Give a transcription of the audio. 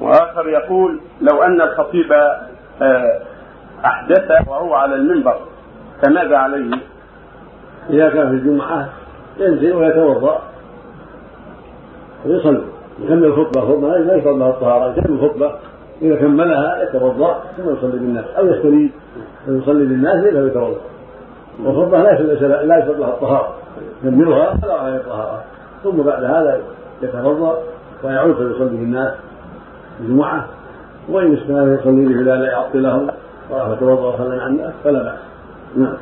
وآخر يقول لو أن الخطيب آه، أحدث وهو على المنبر فماذا عليه؟ إذا كان في الجمعة ينزل ويتوضأ. ويصلي يكمل الخطبة خطبة لا يشرب لها الطهارة يكمل الخطبة إذا كملها يتوضأ ثم يصلي بالناس أو يستريد ويصلي بالناس ليس يتوضأ. والخطبة لا يشرب لها الطهارة يكملها فلا عليه الطهارة. ثم بعد هذا يتوضأ ويعود فيصلي بالناس. الجمعة وإن استمر يصلي بهلال يعطلهم وتوضأ وصلى عن الناس فلا بأس. نعم.